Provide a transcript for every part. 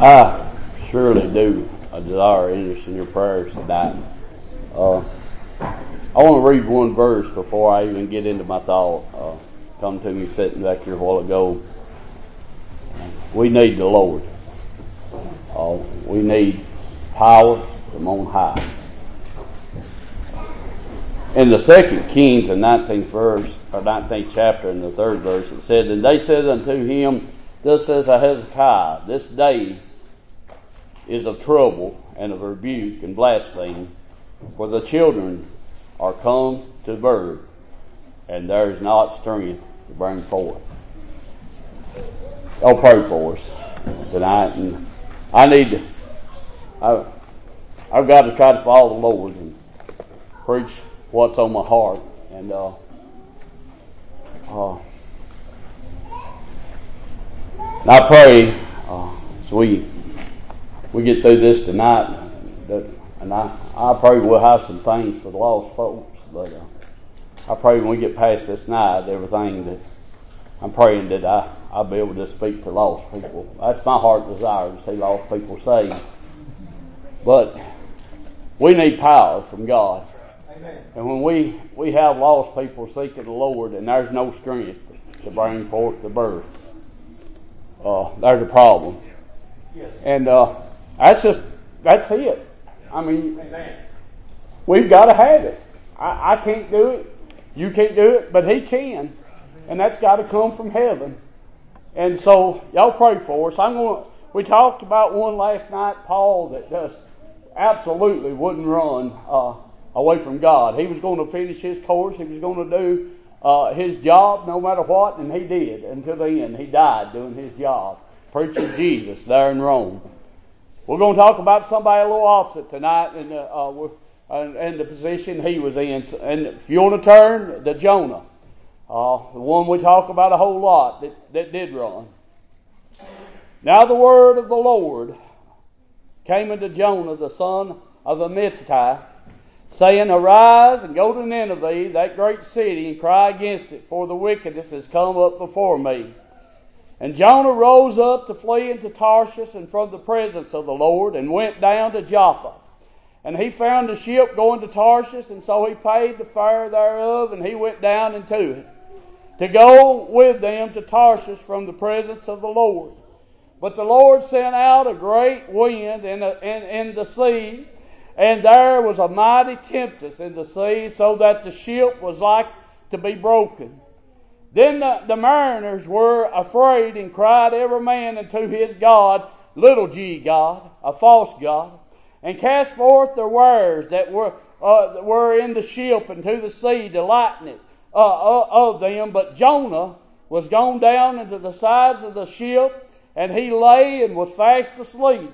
I surely do desire interest in your prayers tonight. Uh, I want to read one verse before I even get into my thought. Uh, come to me sitting back here a while ago. We need the Lord. Uh, we need power from on high. In the second Kings, the 19th verse, or 19th chapter, in the third verse, it said, And they said unto him, Thus says Hezekiah, This day is of trouble and of rebuke and blasphemy, for the children are come to birth, and there is not strength to bring forth. Y'all pray for us tonight, and I need to, I, I've got to try to follow the Lord and preach what's on my heart, and uh, uh, I pray uh, as we we get through this tonight, that, and I, I pray we'll have some things for the lost folks. But uh, I pray when we get past this night, everything that I'm praying that I I'll be able to speak to lost people. That's my heart desire to see lost people saved. But we need power from God. Amen. And when we, we have lost people seeking the Lord and there's no strength to bring forth the birth, uh, there's a problem. Yes. And uh, that's just, that's it. I mean, we've got to have it. I, I can't do it. You can't do it, but He can. And that's got to come from heaven. And so, y'all pray for us. I'm going to, we talked about one last night, Paul, that just absolutely wouldn't run uh, away from God. He was going to finish his course. He was going to do uh, his job no matter what, and he did until the end. He died doing his job, preaching Jesus there in Rome. We're going to talk about somebody a little opposite tonight in the, uh, in the position he was in. And if you want to turn, the Jonah, uh, the one we talk about a whole lot that, that did run. Now the word of the Lord came unto Jonah, the son of Amittai, saying, Arise and go to Nineveh, that great city, and cry against it, for the wickedness has come up before me. And Jonah rose up to flee into Tarshish and from the presence of the Lord, and went down to Joppa. And he found a ship going to Tarshish, and so he paid the fare thereof, and he went down into it, to go with them to Tarshish from the presence of the Lord. But the Lord sent out a great wind in, a, in, in the sea, and there was a mighty tempest in the sea, so that the ship was like to be broken. Then the, the mariners were afraid and cried every man unto his God, little g God, a false God, and cast forth their wares that were, uh, were in the ship into the sea to lighten it uh, uh, of them. But Jonah was gone down into the sides of the ship, and he lay and was fast asleep.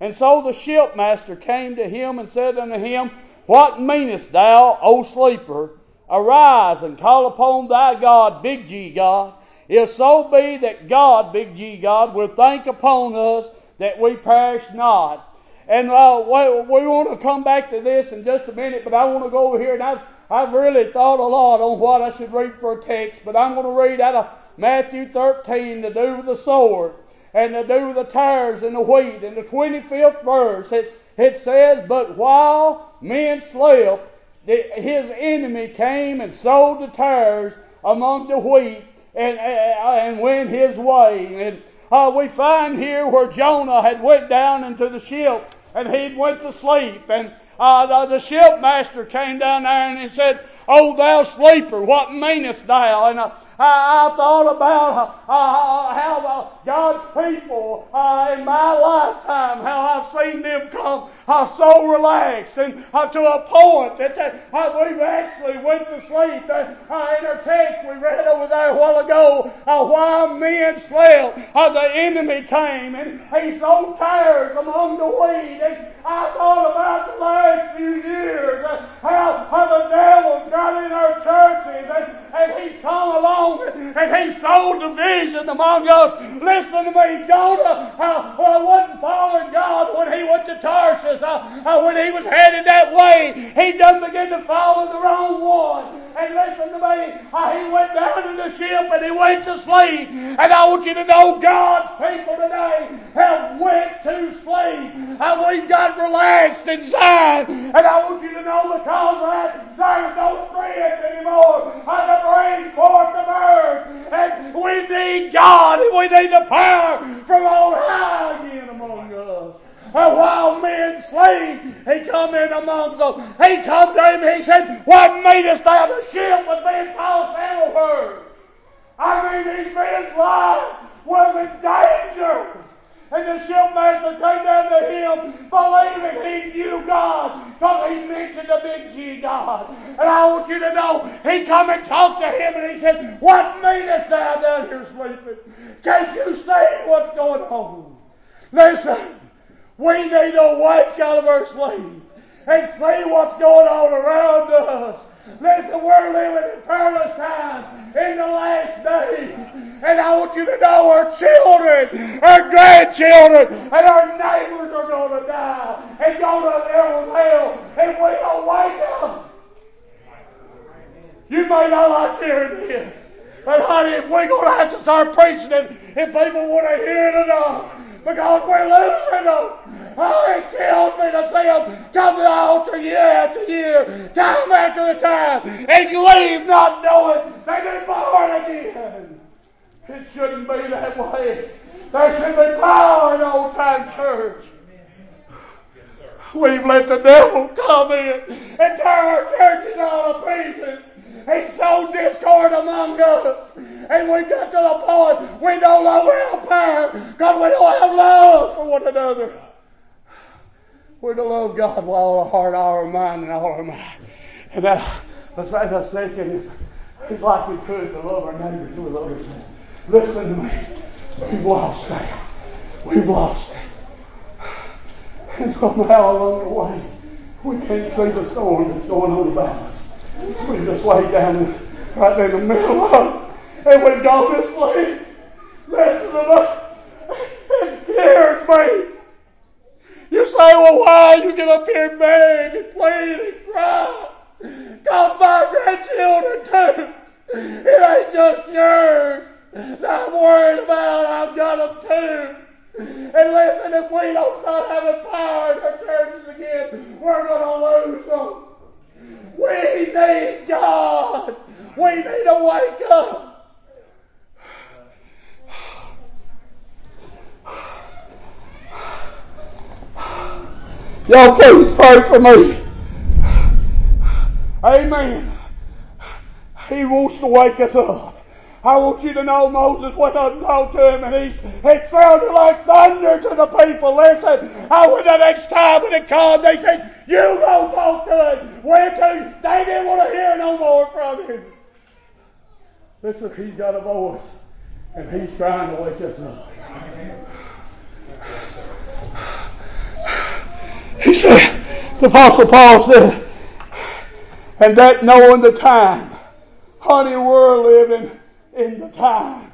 And so the shipmaster came to him and said unto him, What meanest thou, O sleeper? Arise and call upon thy God, big G God. If so be that God, big G God, will think upon us that we perish not. And uh, we, want to come back to this in just a minute, but I want to go over here and I've, I've really thought a lot on what I should read for a text, but I'm going to read out of Matthew 13 to do with the sword and to do with the tares and the wheat. In the 25th verse, it, it says, But while men slept, his enemy came and sowed the tares among the wheat and, and went his way. And uh, we find here where Jonah had went down into the ship and he went to sleep. And uh, the, the shipmaster came down there and he said, O thou sleeper, what meanest thou? And uh, I, I thought about uh, uh how uh, God's people uh, in my lifetime, how I've seen them come uh, so relaxed and uh, to a point that we've actually went to sleep. in our text we read over there a while ago, while men slept, the enemy came and he sowed tares among the wheat. And I thought about the last few years, how, how the devil's got in our churches and, and he's come along and he sowed division among us. Listen to me, Jonah uh, wasn't following God when he went to Tarshish. Uh, uh, when he was headed that way, he done begin to follow the wrong one. And listen to me, he went down in the ship and he went to sleep. And I want you to know God's people today have went to sleep. And we got relaxed inside. And I want you to know because of that, there's no strength anymore. And to bring forth the birth. And we need God and we need the power from on high again among us. And while men sleep, he come in among them. He come to him, he said, What madest thou the ship was being tossed everywhere? I mean, these men's life was in danger. And the shipmaster came down to him, believing he knew God, because he mentioned the big G God. And I want you to know, he come and talked to him, and he said, What meanest thou down here sleeping? Can't you see what's going on? Listen, we need to wake out of our sleep and see what's going on around us. Listen, we're living in perilous times in the last days. And I want you to know our children, our grandchildren, and our neighbors are going to die and go to hell if we don't wake up. You may not like hearing this. But honey, if we're going to have to start preaching it, if people want to hear it enough, because we're losing them. Oh, it kills me to see them come to the altar year after year, time after time, and leave not knowing they've been born again. It shouldn't be that way. There should be power in old time church. We've let the devil come in and tear our churches all to pieces. He sowed discord among us. And we got to the point we no longer have power because we don't have love for one another. We're to love God with all our heart, all our mind, and all our might. And that, the second is, it's like we could to love our neighbors love ourselves. Listen to me. We've lost that. We've lost it. And somehow along the way, we can't see the storm that's going on about us. We just lay down right there in the middle of it, and we go to sleep. Listen to me. It scares me. You say, well, why? You get up here and beg and plead and cry. Cause my grandchildren too. It ain't just yours that I'm worried about. I've got them too. And listen, if we don't start having power in our churches again, we're going to lose them. We need God. We need to wake up. Y'all please pray for me. Amen. He wants to wake us up. I want you to know Moses went up and talked to him, and he, it sounded like thunder to the people. Listen, I went the next time when it called, they said, You go talk to him. Where to? They didn't want to hear no more from him. Listen, he's got a voice, and he's trying to wake us up. He said, the Apostle Paul said, and that knowing the time, honey, we're living in the time.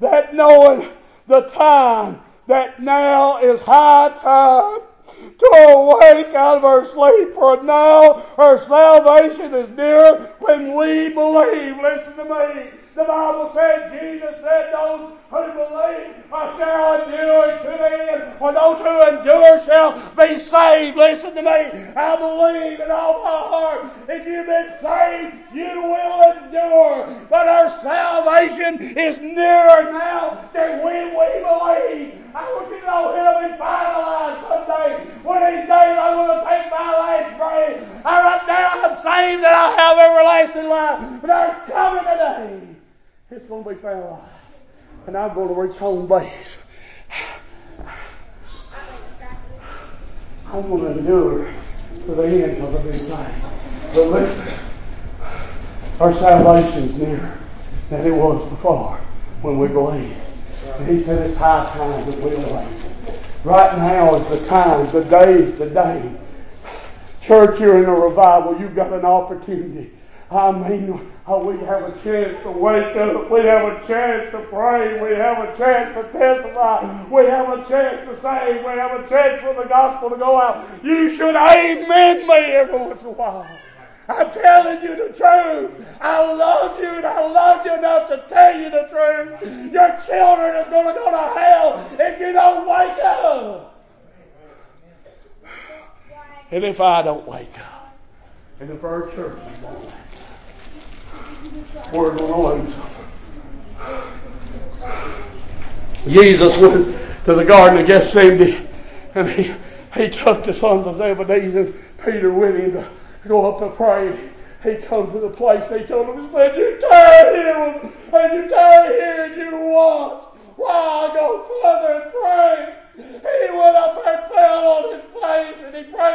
That knowing the time that now is high time to awake out of our sleep, for now our salvation is near when we believe. Listen to me. The Bible said, Jesus said, those who believe I shall endure to the end, or those who endure shall be saved. Listen to me. I believe in all my heart. If you've been saved, you will endure. But our salvation is nearer now than when we believe. I want you to know it'll be finalized someday. One of these days I'm going to take my last breath. Right now I'm saved and I have everlasting life. But there's coming a day it's going to be found alive. And I'm going to reach home base. I'm going to endure to the end of the big thing. But listen, our salvation's nearer than it was before when we believed. And he said it's high time that we awake. Right now is the time, the day is the day. Church, you're in a revival. You've got an opportunity. I mean, we have a chance to wake up. We have a chance to pray. We have a chance to testify. We have a chance to say. We have a chance for the gospel to go out. You should amen me every once in a while. I'm telling you the truth. I love you and I love you enough to tell you the truth. Your children are going to go to hell if you don't wake up. And if I don't wake up, and if our wake up, going to. Jesus went to the Garden of Gethsemane and he, he took the sons of Zebedee and Peter with him to go up to pray. He come to the place they told him, he said, You tarry here and you tarry here and you watch I go further and pray. He went up and fell on his face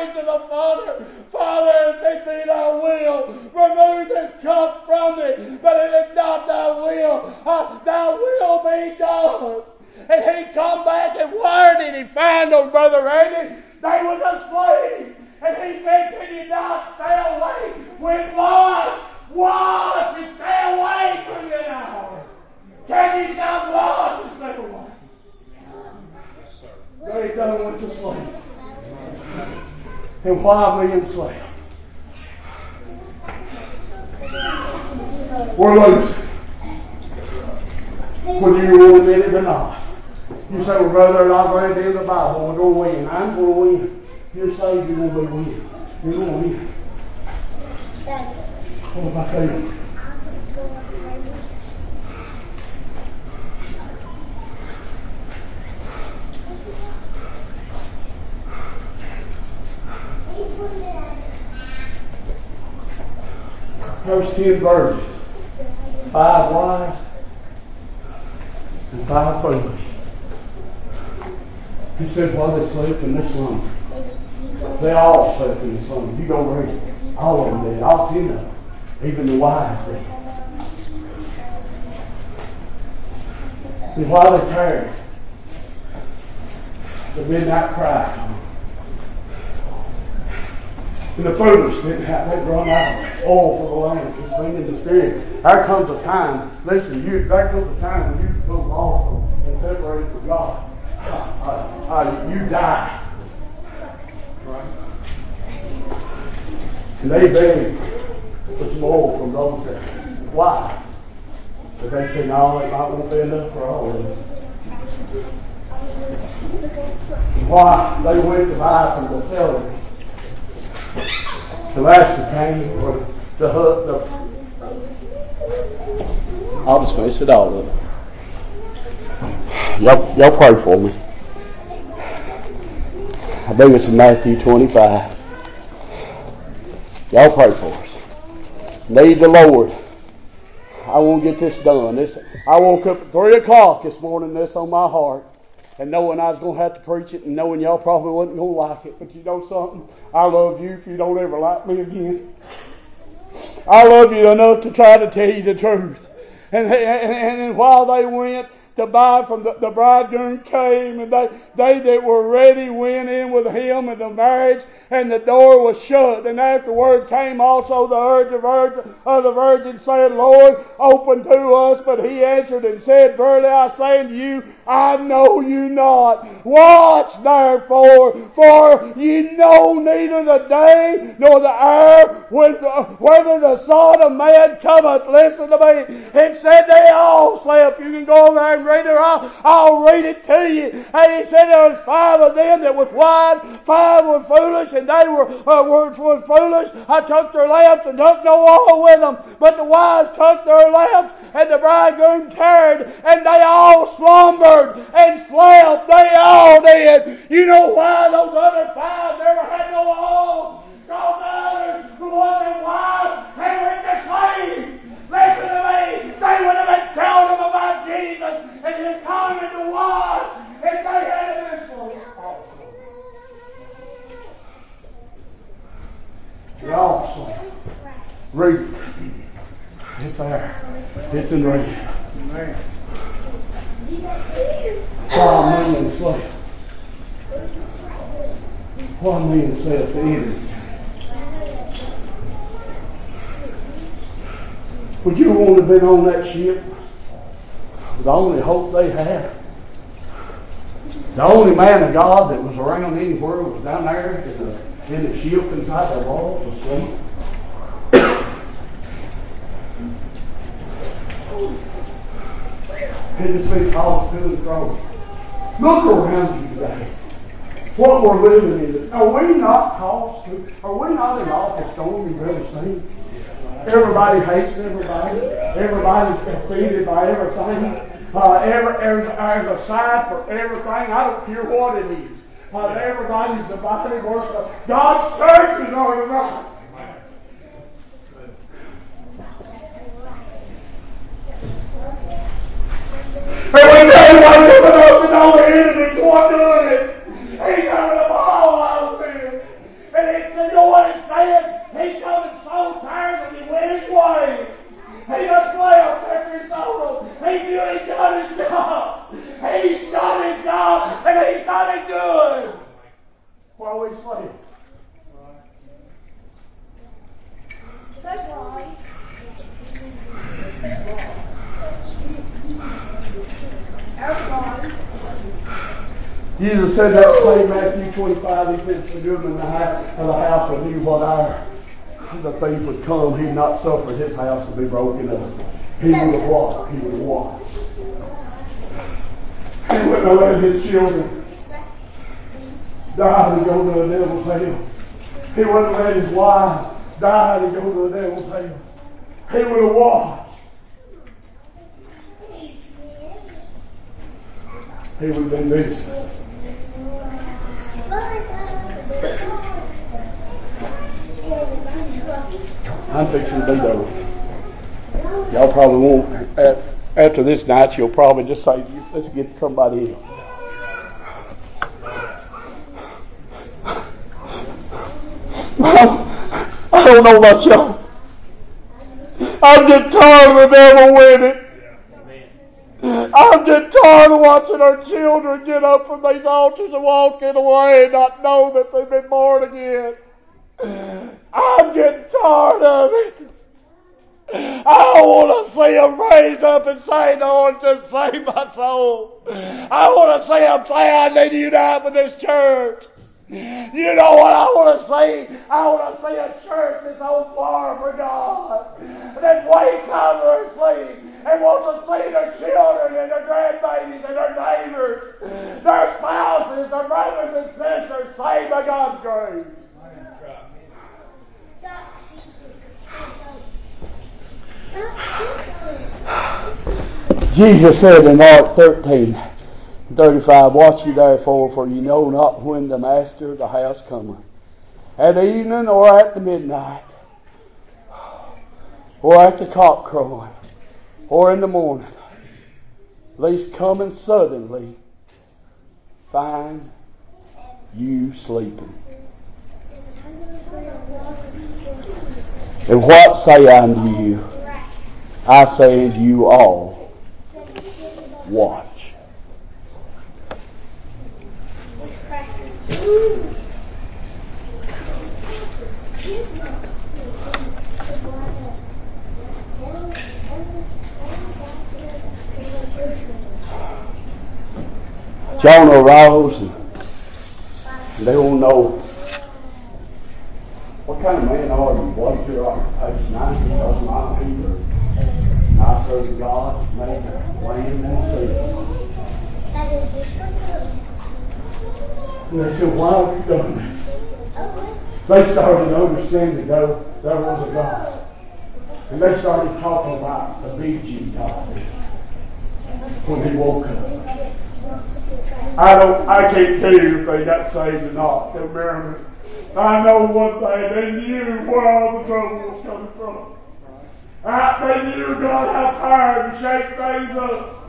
prayed to the Father, Father, if it be thy will, remove this cup from me, but if it not thy will, uh, thy will be done. And he come back and where did he find them, Brother Randy? They was asleep. And he said, Can you not stay awake with watch? Watch and stay awake for an hour. Can you not watch and stay awake? They done went to sleep. And me and sleep? We're losing. Whether you will admit it or not. You say, well, brother, I've read in the Bible. We're going to win. I'm going to win. You're saved, you're going to be win. You're going to win. What about you? There's ten virgins, five wise and five foolish. He said, while they sleep in this slumber, they all slept in the slumber. You go read it. All of them did. All ten of them. Even the wise did. And while they tarried, the midnight cry and the foolish didn't have, they'd run out of oil for the lamp, just being in the Spirit. There comes a time, listen, you, there comes a time when you become lost and separated from God. Uh, uh, you die. Right? And they begged for some oil from those there. Why? But they said, no, it might won't be enough for all of us. Why? They went to buy from the sellers the master came for the hook. The, I'll just face it all up. Y'all, y'all pray for me. I believe it's in Matthew 25. Y'all pray for us. Need the Lord. I won't get this done. This I woke up at three o'clock this morning. This on my heart and knowing I was going to have to preach it and knowing y'all probably wasn't going to like it. But you know something? I love you if you don't ever like me again. I love you enough to try to tell you the truth. And, and, and while they went, to buy from the, the bridegroom came and they, they that were ready went in with him in the marriage and the door was shut. And afterward came also the virgin of the virgin saying, Lord, open to us. But he answered and said, Verily I say unto you, I know you not. Watch therefore, for you know neither the day nor the hour when the, whether the Son of Man cometh. Listen to me. It said they all slept. You can go there and read it. I'll, I'll read it to you. And he said there was five of them that was wise, five were foolish, and they were, uh, were, were foolish. I took their lamps and took no oil with them. But the wise took their lamps, and the bridegroom tarried, and they all slumbered and slept. They all did. You know why those other five never had no oil? Because the others, the ones that wise, they went to sleep. Listen to me. They would have been telling them about Jesus and his coming to was if they had been so. You're all Read it. It's there. It's in reading. Why me and sleep? Sleep? Would you want to have been on that ship? The only hope they had. The only man of God that was around anywhere was down there in the, in the ship inside the walls asleep. He just been called to and fro. Look around you today. What we're living in. Are we not called are we not in office storm you've ever seen? Everybody hates everybody. Everybody's defeated by everything. Uh, every, every, there's a side for everything. I don't care what it is. Uh, everybody's divided. Worship. God's churches are divided. And we tell you why giving up to know the what doing it? He's having a ball out of it. And it's, you know what it's saying? He's coming so tired of he went his way. He just left after he sold them. He knew he'd done his job. He's done his job, and he's done it good. While we sleep. That's right. Jesus said that same Matthew 25. He said, "To them in the house, of the house would knew what hour the thief would come. He'd not suffer his house to be broken up. He would have walked. He would have walked. He wouldn't have let his children die to go to the devil's hell. He wouldn't have let his wife die to go to the devil's hell. He would have walked. He would have been busy. I'm fixing to be there. Y'all probably won't. After this night, you'll probably just say, let's get somebody in. I don't know about y'all. I'm getting tired of the devil winning. I'm getting tired of watching our children get up from these altars and walking away and not know that they've been born again. I'm getting tired of it. I want to see them raise up and say, Lord, just save my soul. I want to see them say, I need to with this church. You know what I want to see? I want to see a church that's on fire for God, that wakes up their sleep and wants to see their children and their grandbabies and their neighbors, their spouses, their brothers and sisters saved by God's grace. Jesus said in Mark 13, 35, Watch ye therefore, for ye know not when the master of the house cometh, at evening or at the midnight, or at the cock crowing, or in the morning, lest coming suddenly find you sleeping. And what say I unto you? I say unto you all, watch. Jonah arose and they won't know what kind of man are you? What is your occupation? I because I'm a Hebrew. And I serve God, the land and sea. And they said, Why have you done that? They started understanding there, there was a God. And they started talking about the BG God when he woke up. I don't I can't tell you if they got saved or not. Remember I know one thing, they knew where all the trouble was coming from. I, they knew God had power to shake things up.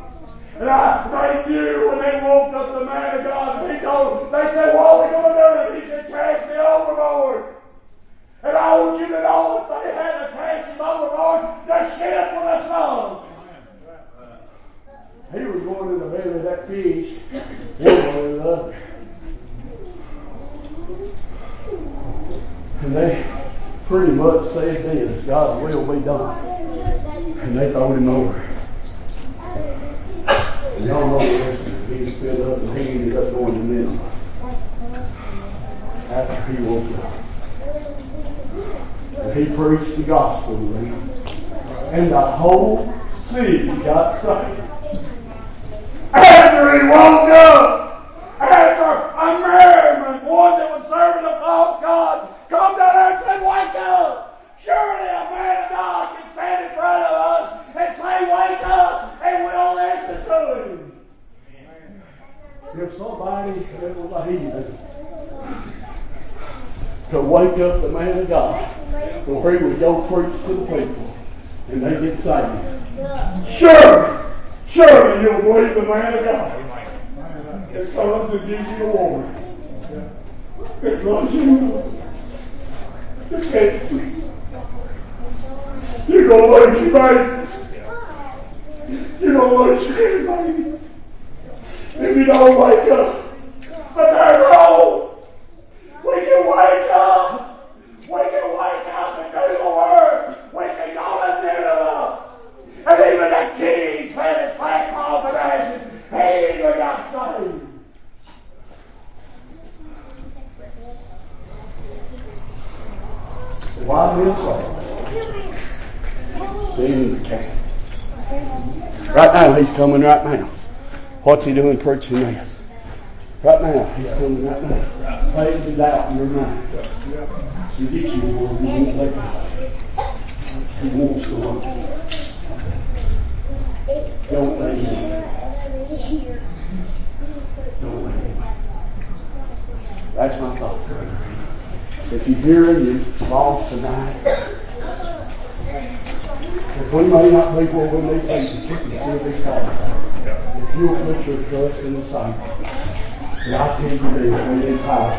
And I, they knew when they woke up the man of God, and he told them, they said, What are we going to do? And he said, Cast me overboard. And I want you to know if they had to cast him overboard, the ship would have sunk. He was going in the belly of that fish, one way or the other. And they pretty much said this, God will be done. And they throwed him over. And y'all know the rest He stood up and he ended up going to them after he woke up. And he preached the gospel to them. and the whole city got saved. Woke up, after a merriment, one that was serving a false God, come down there and said, Wake up! Surely a man of God can stand in front of us and say, Wake up, and we'll listen to him. If somebody a heathen could wake up the man of God, where he would go preach to the people, and they get saved. Surely Surely you'll believe the man of God that comes to give you a warning. That loves you. That hates you. You're going to lose your babies. You're going to lose your babies. If you don't wake up. But they're. We can wake up. We can wake up and do the word. We can go to Nineveh. And even the kings had a flat confidence. He even got saved. Why the. Right now, he's coming right now. What's he doing preaching this? Right now, he's coming right now. Is out in your mind. He gets you he wants to. Don't let him. Don't let him. That's my thought. If you hear and you're lost tonight, if we may not be where we to be, you can still be saved. If you'll put your trust in the Savior, and I tell you this, we need power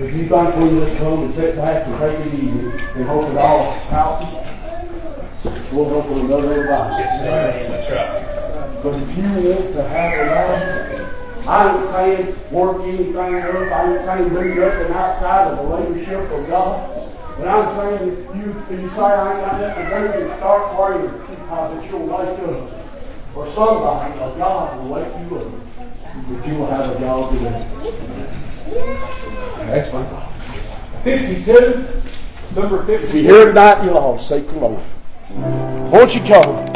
If you think we just come and sit back and take it easy and hope it all passes, we'll go for another revival. Yes, sir. That's right. But if you want to have a life, I ain't saying work anything up. I ain't saying do nothing outside of the leadership of God. But I'm saying if you, if you say I ain't got nothing to do, then start praying uh, that you'll wake up. Or somebody, or God will wake you up. That you will have a job to do. That's my thought. 52, number 52. If you're here tonight, you're lost. Seek the Lord. Won't you come?